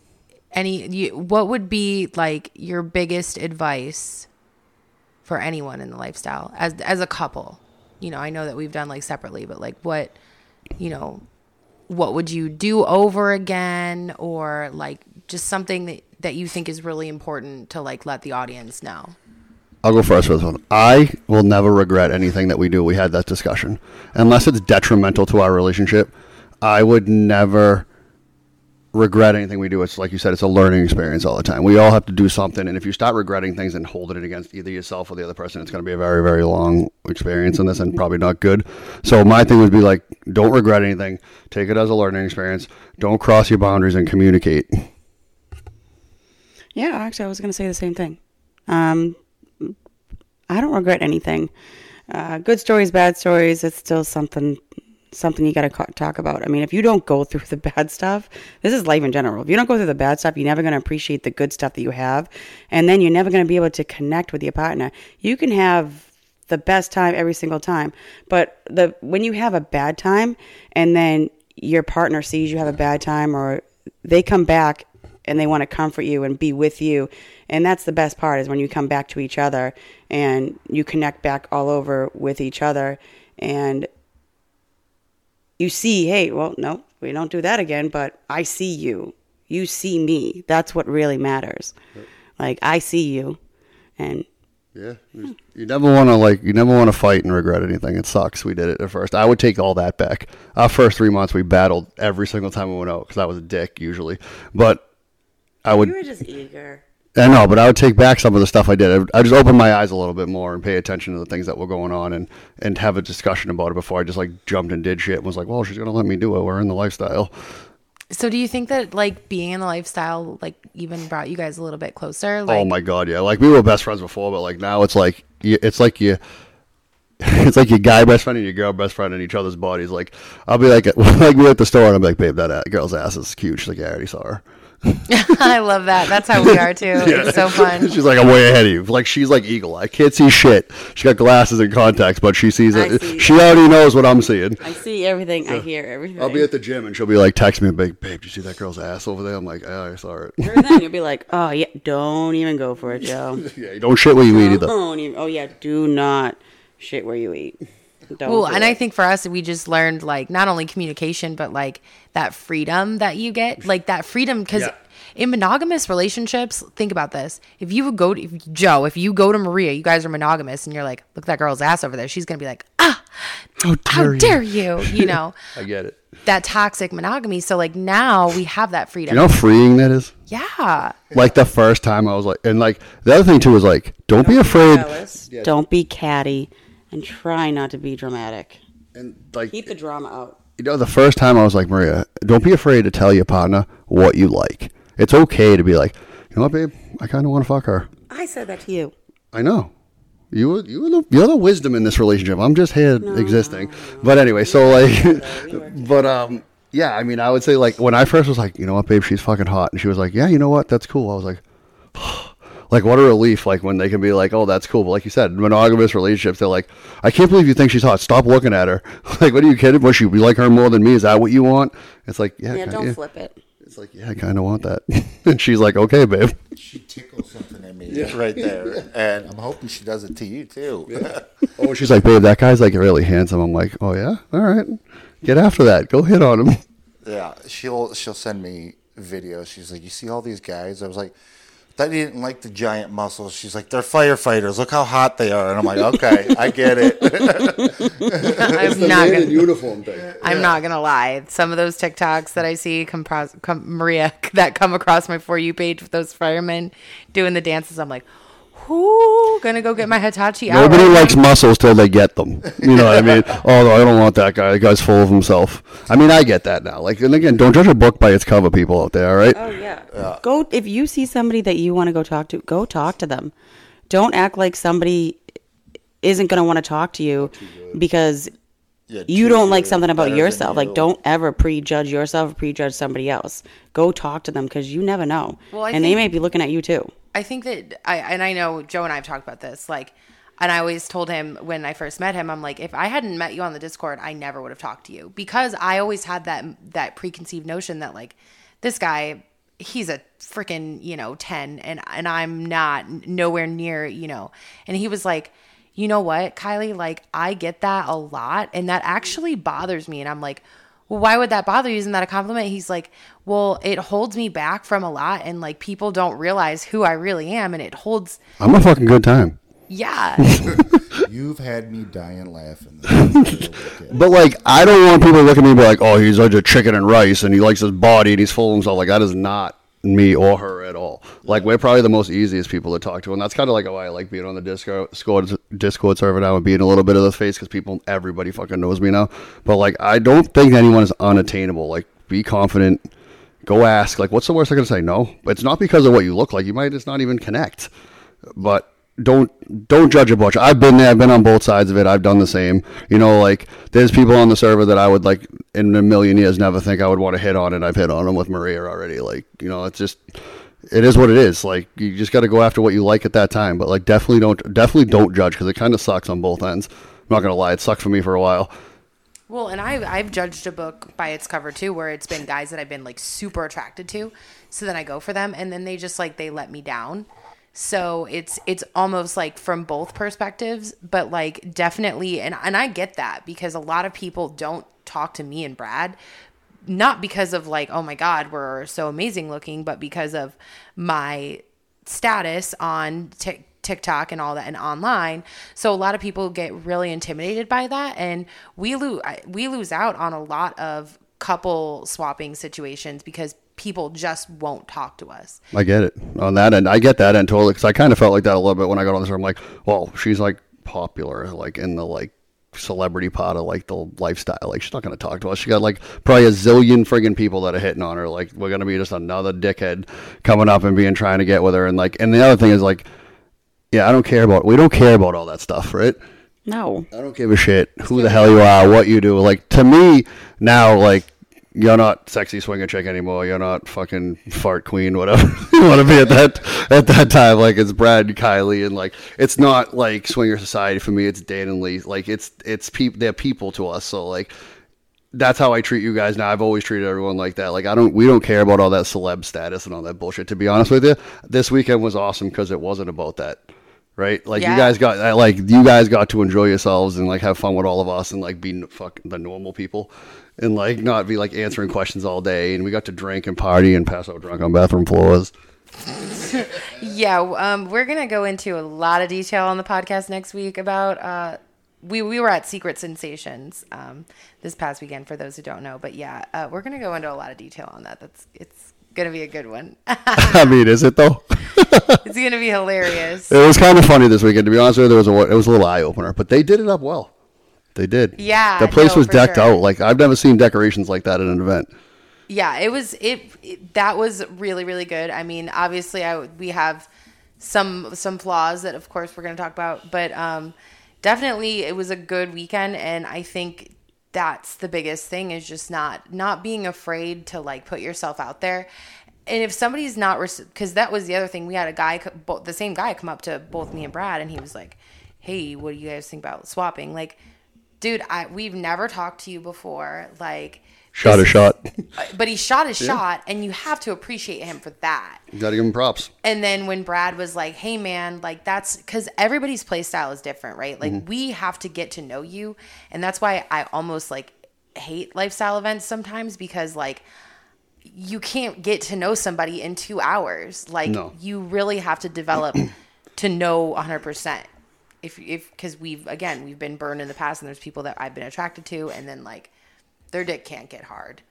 any, you, what would be like your biggest advice for anyone in the lifestyle as as a couple? You know, I know that we've done like separately, but like what, you know, what would you do over again, or like just something that that you think is really important to like let the audience know? I'll go first for this one. I will never regret anything that we do. We had that discussion. Unless it's detrimental to our relationship, I would never regret anything we do. It's like you said, it's a learning experience all the time. We all have to do something. And if you start regretting things and holding it against either yourself or the other person, it's going to be a very, very long experience in this and probably not good. So my thing would be like, don't regret anything. Take it as a learning experience. Don't cross your boundaries and communicate. Yeah, actually, I was going to say the same thing. Um, I don't regret anything. Uh, good stories, bad stories. It's still something, something you got to talk about. I mean, if you don't go through the bad stuff, this is life in general. If you don't go through the bad stuff, you're never going to appreciate the good stuff that you have, and then you're never going to be able to connect with your partner. You can have the best time every single time, but the when you have a bad time, and then your partner sees you have a bad time, or they come back and they want to comfort you and be with you. And that's the best part is when you come back to each other and you connect back all over with each other and you see, hey, well, no, we don't do that again, but I see you. You see me. That's what really matters. Like I see you and Yeah, you never want to like you never want to fight and regret anything. It sucks. We did it at first. I would take all that back. Our first three months, we battled every single time we went out because I was a dick usually. But I would, you were just eager. I know, but I would take back some of the stuff I did. I, I just open my eyes a little bit more and pay attention to the things that were going on and and have a discussion about it before I just like jumped and did shit and was like, well, she's gonna let me do it. We're in the lifestyle. So do you think that like being in the lifestyle like even brought you guys a little bit closer? Oh like, oh my god, yeah. Like we were best friends before, but like now it's like it's like you. It's like your guy best friend and your girl best friend in each other's bodies. Like I'll be like, like we're at the store and I'm like, babe, that girl's ass is cute. She's like, yeah, I already saw her. I love that. That's how we are too. It's so fun. She's like, I'm way ahead of you. Like she's like eagle. I can't see shit. She got glasses and contacts, but she sees I it. see She already knows what I'm seeing. I see everything. I hear everything. I'll be at the gym and she'll be like, text me, babe, babe, did you see that girl's ass over there? I'm like, oh, I saw it. And then you'll be like, oh yeah, don't even go for it, Joe. yeah, don't shit where you eat either. Don't even, oh yeah, do not shit where you eat. Don't Well, do and I think for us, we just learned like not only communication, but like that freedom that you get, like that freedom. Because Yeah. in monogamous relationships, think about this: if you would go to if, Joe, if you go to Maria, you guys are monogamous, and you're like, look at that girl's ass over there, she's gonna be like, ah, How how dare you? you? You know I get it. that toxic monogamy. So like now we have that freedom. You know how freeing that is? yeah. Like the first time I was like, and like the other thing too was like, don't be afraid. Jealous, Don't be catty, and try not to be dramatic. And like, Keep the drama out. you know, the first time I was like, Maria, don't be afraid to tell your partner what you like. It's okay to be like, you know what, babe, I kind of want to fuck her. I said that to you. I know. You were- you the, you're the wisdom in this relationship. I'm just here existing. But anyway, so like, but um, yeah. I mean, I would say like when I first was like, you know what, babe, she's fucking hot, and she was like, yeah, you know what, that's cool. I was like, like what a relief. Like when they can be like, oh, that's cool. But like you said, monogamous relationships, they're like, I can't believe you think she's hot. Stop looking at her. like, what are you kidding? Was she you like her more than me? Is that what you want? It's like, yeah, Yeah, ki- don't yeah. flip it. It's like, yeah, I kind of want that. and she's like, okay, babe. She tickles something in me right there, and I'm hoping she does it to you too. Oh, she's like, babe, that guy's like really handsome. I'm like, oh yeah, all right, get after that. Go hit on him. Yeah, she'll she'll send me videos. She's like, "You see all these guys?" I was like, that he didn't like the giant muscles. She's like, they're firefighters. Look how hot they are. And I'm like, okay, I get it. I'm The not man gonna. uniform thing. I'm not gonna lie. Some of those TikToks that I see come, pros- come Maria that come across my for you page with those firemen doing the dances, I'm like, who gonna go get my Hitachi out? Nobody right now? likes muscles till they get them. You know what I mean? Oh, no, I don't want that guy. The guy's full of himself. I mean, I get that now. Like, and again, don't judge a book by its cover, people out there. All right? Oh yeah. Go if you see somebody that you want to go talk to, go talk to them. Don't act like somebody isn't going to want to talk to you because Yeah, you don't like something about better than yourself. Like you. don't ever prejudge yourself or prejudge somebody else. Go talk to them because you never know. Well, I and they may be looking at you too. I think that I and I know Joe and I have talked about this. Like, and I always told him when I first met him, I'm like, if I hadn't met you on the Discord, I never would have talked to you because I always had that that preconceived notion that like this guy, he's a freaking you know ten, and and I'm not nowhere near you know. And he was like, you know what, Kiley, like I get that a lot, and that actually bothers me. And I'm like well, why would that bother you? Isn't that a compliment? He's like, well, it holds me back from a lot, and like people don't realize who I really am, and it holds, I'm a fucking good time. yeah, You've had me dying laughing. This entire weekend. But like, I don't want people to look at me and be like, "Oh, he's like a chicken and rice, and he likes his body, and he's full of himself." Like that is not me or her at all. Like we're probably the most easiest people to talk to, and that's kind of like why I like being on the Discord Discord, server now and being a little bit of the face because people, everybody fucking knows me now. But like, I don't think anyone is unattainable. Like, be confident. Go ask. Like, what's the worst I can say? No. It's not because of what you look like. You might just not even connect. But don't don't judge a bunch. I've been there. I've been on both sides of it. I've done the same. You know, like there's people on the server that I would like in a million years never think I would want to hit on, and I've hit on them with Maria already. Like you know, it's just it is what it is. Like you just got to go after what you like at that time. But like definitely don't definitely don't judge because it kind of sucks on both ends. I'm not gonna lie, it sucked for me for a while. Well, and I I've judged a book by its cover too, where it's been guys that I've been like super attracted to. So then I go for them, and then they just like they let me down. So it's it's almost like from both perspectives, but like definitely, and and I get that because a lot of people don't talk to me and Brad, not because of like oh my god we're so amazing looking, but because of my status on Tik TikTok and all that and online. So a lot of people get really intimidated by that and we lose we lose out on a lot of couple swapping situations because people just won't talk to us. I get it on that end. I get that end totally because I kind of felt like that a little bit when I got on this. I'm like, well, she's like popular, like in the like celebrity part of like the lifestyle. Like she's not going to talk to us. She got like probably a zillion friggin' people that are hitting on her. Like we're going to be just another dickhead coming up and being trying to get with her. And like, and the other thing is like, yeah, I don't care about. We don't care about all that stuff, right? No. I don't give a shit who the hell you are, what you do. Like to me now, like you're not sexy swinger chick anymore. You're not fucking fart queen, whatever you want to be at that at that time. Like it's Brad, and Kiley, and like it's not like swinger society for me. It's Dan and Lee. Like it's it's people. They're people to us. So like that's how I treat you guys now. I've always treated everyone like that. Like I don't, we don't care about all that celeb status and all that bullshit. To be honest with you, this weekend was awesome because it wasn't about that, right? Like Yeah. you guys got, like you guys got to enjoy yourselves and like have fun with all of us and like be fuck the normal people, and like not be like answering questions all day. And we got to drink and party and pass out drunk on bathroom floors. Yeah, um, we're gonna go into a lot of detail on the podcast next week about. Uh, we we were at Secret Sensations um, this past weekend. For those who don't know, but yeah, uh, we're gonna go into a lot of detail on that. That's it's gonna be a good one. I mean, is it though? it's gonna be hilarious. It was kind of funny this weekend. To be honest with you, there was a it was a little eye opener, but they did it up well. They did. Yeah, the place no, was decked sure. out. Like I've never seen decorations like that at an event. Yeah, it was it, it that was really really good. I mean, obviously I we have some some flaws that of course we're going to talk about, but um definitely it was a good weekend and I think that's the biggest thing is just not not being afraid to like put yourself out there. And if somebody's not because that was the other thing, we had a guy, the same guy, come up to both me and Brad, and he was like, "Hey, what do you guys think about swapping?" Like, dude, I we've never talked to you before. Like, Shot a shot. but he shot his shot, and you have to appreciate him for that. You got to give him props. And then when Brad was like, "Hey, man, like that's because everybody's play style is different, right? Like Mm-hmm. we have to get to know you, and that's why I almost like hate lifestyle events sometimes because like." you can't get to know somebody in two hours. Like No. you really have to develop to know 100%. If, if, because we've, again, we've been burned in the past and there's people that I've been attracted to and then like their dick can't get hard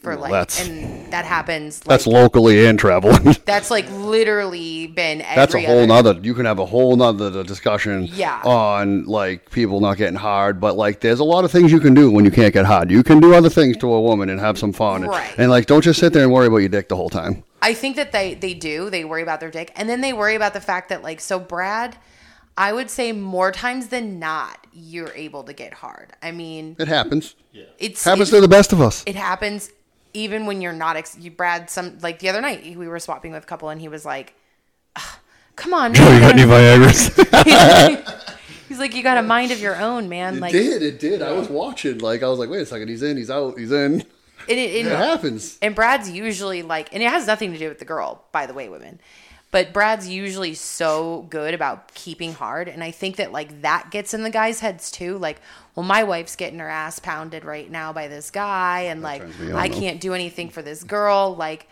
for like, that's- and that happens. Like, That's locally and traveling. that's like literally been every That's a whole other- nother. You can have a whole nother discussion. Yeah. On like people not getting hard, but like there's a lot of things you can do when you can't get hard. You can do other things to a woman and have some fun. And- And, like don't just sit there and worry about your dick the whole time. I think that they they do. They worry about their dick, and then they worry about the fact that like so Brad. I would say more times than not, you're able to get hard. I mean, It happens. it's Happens it, to the best of us. it happens even when you're not. Ex- you Brad, some like the other night we were swapping with a couple, and he was like, "Come on, Oh, man." Viagra's? He's like, "You got a mind of your own, man." Like, did. It did. I was watching. Like I was like, wait a second. He's in. He's out. He's in. and it, it, It happens. And Brad's usually like, and it has nothing to do with the girl, by the way, women. But Brad's usually so good about keeping hard. And I think that like that gets in the guys' heads too. Like, well, my wife's getting her ass pounded right now by this guy. And like, turns me on, I can't do anything for this girl. Like,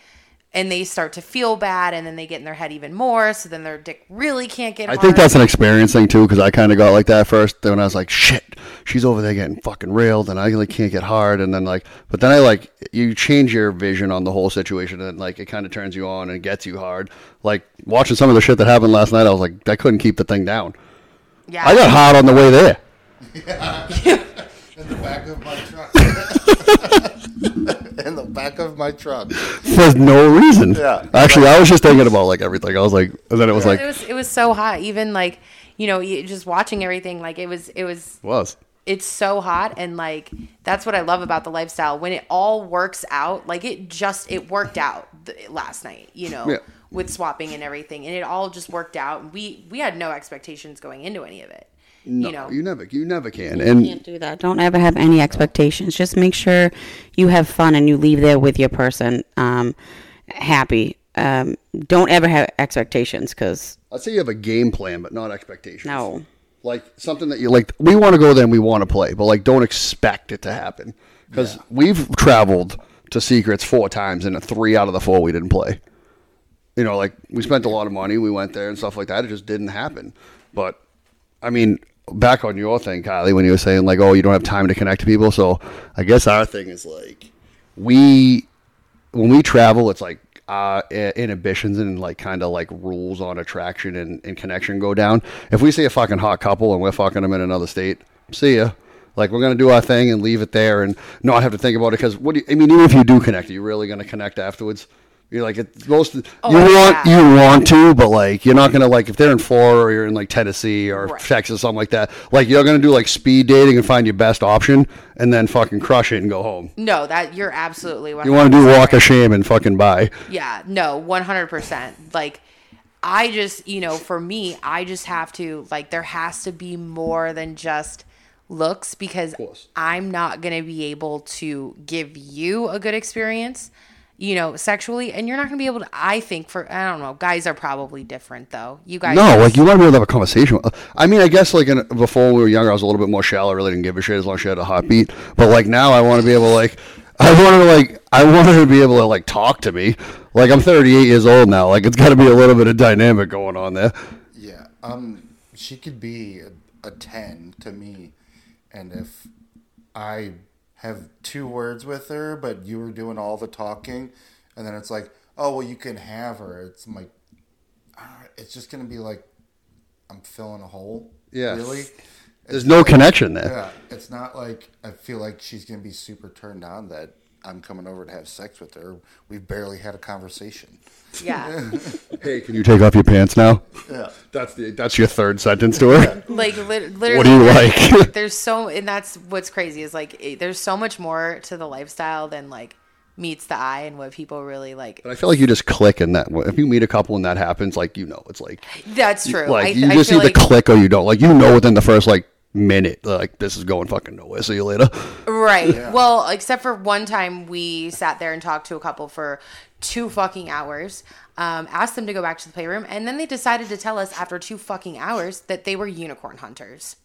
and they start to feel bad. And then they get in their head even more. So then their dick really can't get hard. I hard. think that's an experience thing too, because I kind of got like that first. Then I was like, shit, she's over there getting fucking railed, and I like can't get hard. And then like, but then I like you change your vision on the whole situation, and like it kind of turns you on and gets you hard. Like watching some of the shit that happened last night, I was like, I couldn't keep the thing down. yeah. I got hard on the way there. yeah. In the back of my truck. In the back of my truck. for no reason. Yeah. Actually, I was just thinking about like everything. I was like, and then it was like, it was it was so hot. Even like you know, you- just watching everything, like it was it was was. it's so hot and like that's what i love about the lifestyle when it all works out like it just it worked out th- last night you know Yeah. with swapping and everything and it all just worked out we we had no expectations going into any of it No, you know you never, you never can. And Can't do that. Don't ever have any expectations. Just make sure you have fun and you leave there with your person um, happy. Um, don't ever have expectations because I'd say you have a game plan, but not expectations. no. like something that you like we want to go there and we want to play but like don't expect it to happen because we've traveled to secrets four times and three out of the four we didn't play you know like we spent a lot of money we went there and stuff like that it just didn't happen but i mean back on your thing Kiley when you were saying like oh you don't have time to connect to people so i guess our thing is like we when we travel, it's like uh, inhibitions and like kind of like rules on attraction and, and connection go down. If we see a fucking hot couple and we're fucking them in another state, see ya. Like we're gonna do our thing and leave it there and not have to think about it. Because what do you, I mean, even if you do connect, are you really gonna connect afterwards? You're like it's most you Oh, want you want to, but like you're not gonna like if they're in Florida or you're in like Tennessee or Right. Texas or something like that. Like you're gonna do like speed dating and find your best option and then fucking crush it and go home. no that you're absolutely You want to do walk of shame and fucking buy. Yeah, no, 100%. Like, I just, you know, for me, I just have to, like, there has to be more than just looks because. I'm not going to be able to give you a good experience, you know, sexually. And you're not going to be able to, I think, for, I don't know, guys are probably different, though. You guys. No, are- like you want to be able to have a conversation. I mean, I guess like in, before when we were younger, I was a little bit more shallow. I really didn't give a shit as long as she had a hot beat. But like now, I want to be able to like, I want to like, I want her to be able to like talk to me. Like I'm 38 years old now. Like it's got to be a little bit of dynamic going on there. Yeah. Um, she could be a, a 10 to me. And if I have two words with her, but you were doing all the talking, and then it's like, oh, well, you can have her. It's like, it's just going to be like, I'm filling a hole. Yeah. Really? There's no connection there. Yeah. It's not like I feel like she's going to be super turned on that I'm coming over to have sex with her. We've barely had a conversation. Yeah. Hey, can you take off your pants now? Yeah. That's the that's your third sentence to her. like lit- literally What do you like? there's so and that's what's crazy is like it, there's so much more to the lifestyle than like meets the eye and what people really like But I feel like you just click and that. If you meet a couple and that happens, like you know, it's like that's true Like I, you I just either like, click or you don't. Like you know within the first like minute, like this is going fucking nowhere. See you later. right well except for one time we sat there and talked to a couple for two fucking hours um, asked them to go back to the playroom and then they decided to tell us after two fucking hours that they were unicorn hunters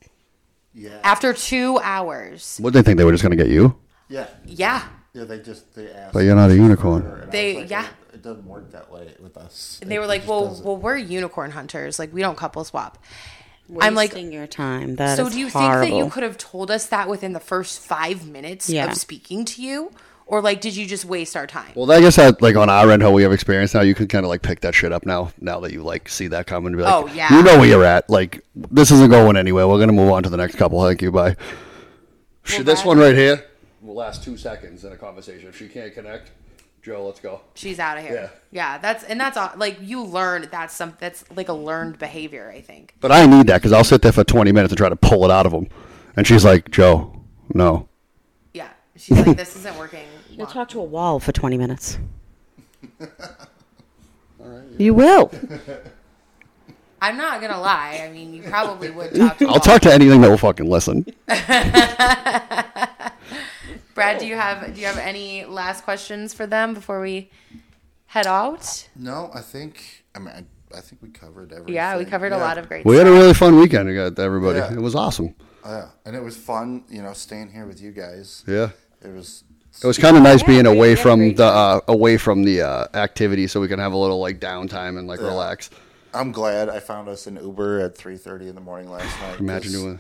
Yeah. after two hours What did they think they were just gonna get you? Yeah. yeah Yeah, they just they asked. But you're not a unicorn. And I was They- like, yeah. It, it doesn't work that way with us. And they It were like, "Well, doesn't. well, we're unicorn hunters. Like, we don't couple swap." I'm like, Wasting your time. That so is do you horrible. think that you could have told us that within the first five minutes Yeah. of speaking to you, or like, did you just waste our time? Well, I guess that like on our end, how we have experience now, you can kind of like pick that shit up now. Now that you like see that coming, and be like, Oh, yeah. you know where you're at. Like this isn't going anywhere. We're gonna move on to the next couple. Thank you. Bye. Should this one right here will last two seconds in a conversation. If she can't connect, Joe, let's go. She's out of here. Yeah. Yeah. that's and that's all- like you learn that's some that's like a learned behavior. I think. But I need that because I'll sit there for 20 minutes and try to pull it out of him, and she's like, Joe, no. Yeah, she's like, this isn't working. You'll talk to a wall for 20 minutes. You will. I'm not gonna lie. I mean, you probably would talk. To I'll talk to anything that will fucking listen. Brad. Do you have do you have any last questions for them before we head out? No, I think. I mean, I, I think we covered everything. Yeah, we covered a lot of great. We had a really fun weekend. We got everybody. Yeah. It was awesome. Oh, yeah, and it was fun. You know, staying here with you guys. Yeah. It was. It was kind of nice being we- we away had from the uh, away from the uh, activity, so we can have a little like downtime and like relax. I'm glad I found us an Uber at 3:30 in the morning last night. Imagine 'cause doing.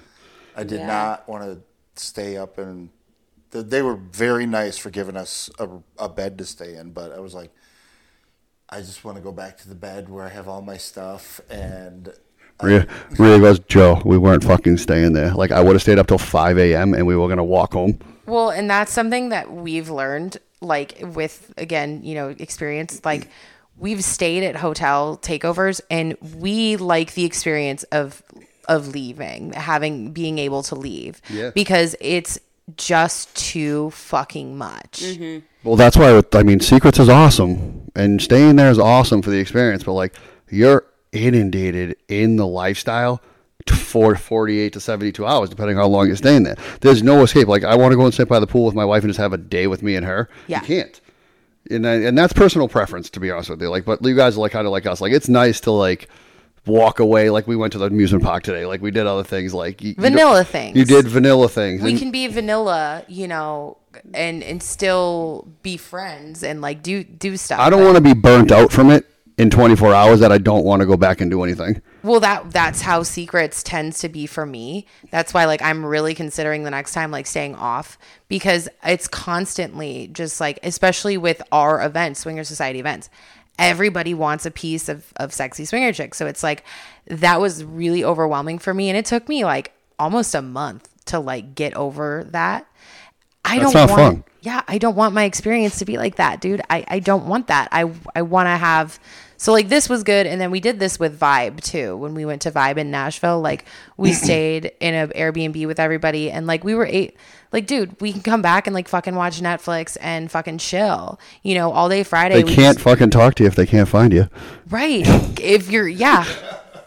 I did Yeah. not want to stay up and th- they were very nice for giving us a, a bed to stay in, but I was like, I just want to go back to the bed where I have all my stuff and. Uh, Maria, Maria goes, Joe, we weren't fucking staying there. Like I would have stayed up till five a.m. and we were gonna walk home. Well, and that's something that we've learned, like with again, you know, experience. Like we've stayed at hotel takeovers, and we like the experience of of leaving, having being able to leave, Yeah. because it's just too fucking much. Mm-hmm. Well, that's why I mean, Secrets is awesome, and staying there is awesome for the experience. But like, you're inundated in the lifestyle to for 48 to 72 hours, depending how long you're staying there. There's no escape. Like, I want to go and sit by the pool with my wife and just have a day with me and her. Yeah. You can't. And I, and that's personal preference, to be honest with you. Like, but you guys are like kind of like us. Like, it's nice to like walk away. Like, we went to the amusement park today. Like, we did other things. Like you, you Vanilla things. You did vanilla things. We And- can be vanilla, you know, and and still be friends and like do do stuff. I don't want to be burnt out from it in 24 hours that I don't want to go back and do anything. Well, that that's how secrets tends to be for me. That's why like I'm really considering the next time like staying off because it's constantly just like especially with our events, swinger society events. Everybody wants a piece of of sexy swinger chick. So it's like that was really overwhelming for me and it took me like almost a month to like get over that. I That's don't want fun. yeah, I don't want my experience to be like that, dude. I, I don't want that. I I want to have so like this was good, and then we did this with Vibe too. When we went to Vibe in Nashville, like we stayed in an Airbnb with everybody, and like we were eight. Like, dude, we can come back and like fucking watch Netflix and fucking chill, you know, all day Friday. They we can't just- fucking talk to you if they can't find you. right? if you're, yeah,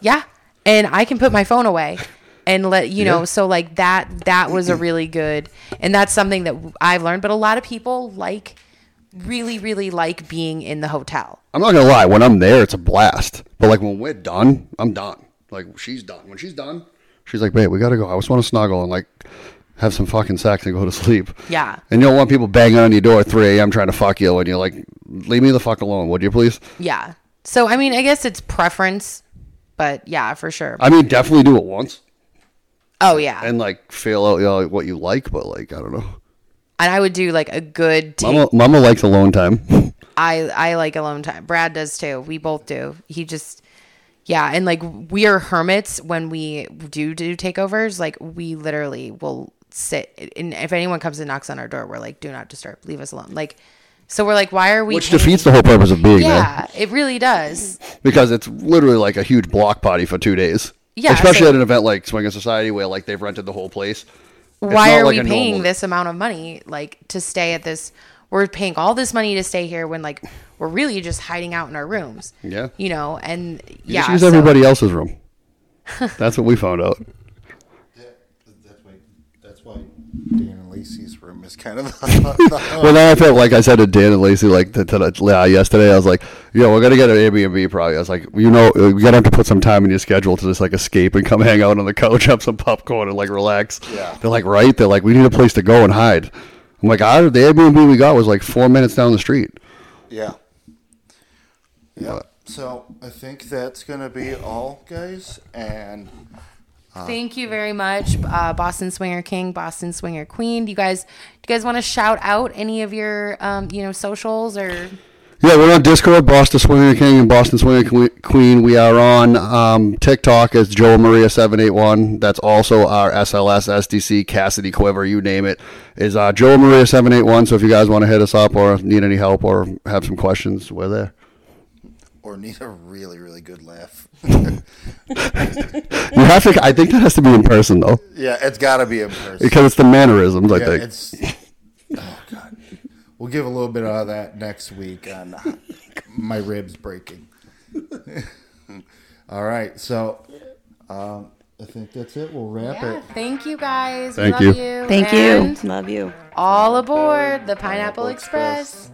yeah, and I can put my phone away and let you know. Yeah. So like that, that was a really good, and that's something that I've learned. But a lot of people like, really, really like being in the hotel. I'm not gonna lie. When I'm there, it's a blast. But like when we're done, I'm done. Like she's done. When she's done, she's like, "Babe, we gotta go. I just want to snuggle and like have some fucking sex and go to sleep." Yeah. And you don't want people banging on your door at 3 a.m. trying to fuck you, and you're like, "Leave me the fuck alone, would you please?" Yeah. So I mean, I guess it's preference, but yeah, for sure. I mean, definitely do it once oh yeah, and, like feel out you know, what you like, but like I don't know. I would do like a good. Take. Mama, Mama likes alone time. I I like alone time. Brad does too. We both do. He just yeah, and like we are hermits when we do do takeovers. Like we literally will sit and if anyone comes and knocks on our door, we're like, do not disturb, leave us alone. Like so we're like, why are we Which paying- defeats the whole purpose of being there. Yeah, it really does. because it's literally like a huge block party for two days. Yeah, especially so- at an event like Swinger Society where like they've rented the whole place. It's why are like we paying normal- this amount of money like to stay at this we're paying all this money to stay here when like we're really just hiding out in our rooms Yeah. you know and You yeah just use so- everybody else's room. That's what we found out. Yeah, that's why. That's why Dan and Lacey's room is kind of the. Well, then I felt like I said to Dan and Lacey like to, to, uh, yesterday. I was like, "Yo, we're gonna get an Airbnb probably." I was like, "You know, we gotta have to put some time in your schedule to just like escape and come hang out on the couch, have some popcorn, and like relax." Yeah. They're like, "Right?" They're like, "We need a place to go and hide." I'm like, our, the Airbnb we got was like four minutes down the street. Yeah. Yeah. So I think that's gonna be all, guys. And Thank you very much, uh, Boston Swinger King, Boston Swinger Queen. Do you guys, do you guys want to shout out any of your, um, you know, socials or? Yeah, we're on Discord, Boston Swinger King and Boston Swinger Queen. We are on um, TikTok as Joe Maria seven eight one. That's also our SLS, SDC, Kasidie Quiver, you name it, is uh, Joe Maria seven eight one. So if you guys want to hit us up or need any help or have some questions, we're there. Or need a really, really good laugh. You have to. I think that has to be in person though, yeah, it's gotta be in person. because it's the mannerisms. I Yeah, think. it's. Oh god, we'll give a little bit of that next week on my ribs breaking. All right, so um, I think that's it. We'll wrap Yeah, it. thank you guys. Thank we love you. you. Thank And you. Love you. All aboard the Pineapple Express.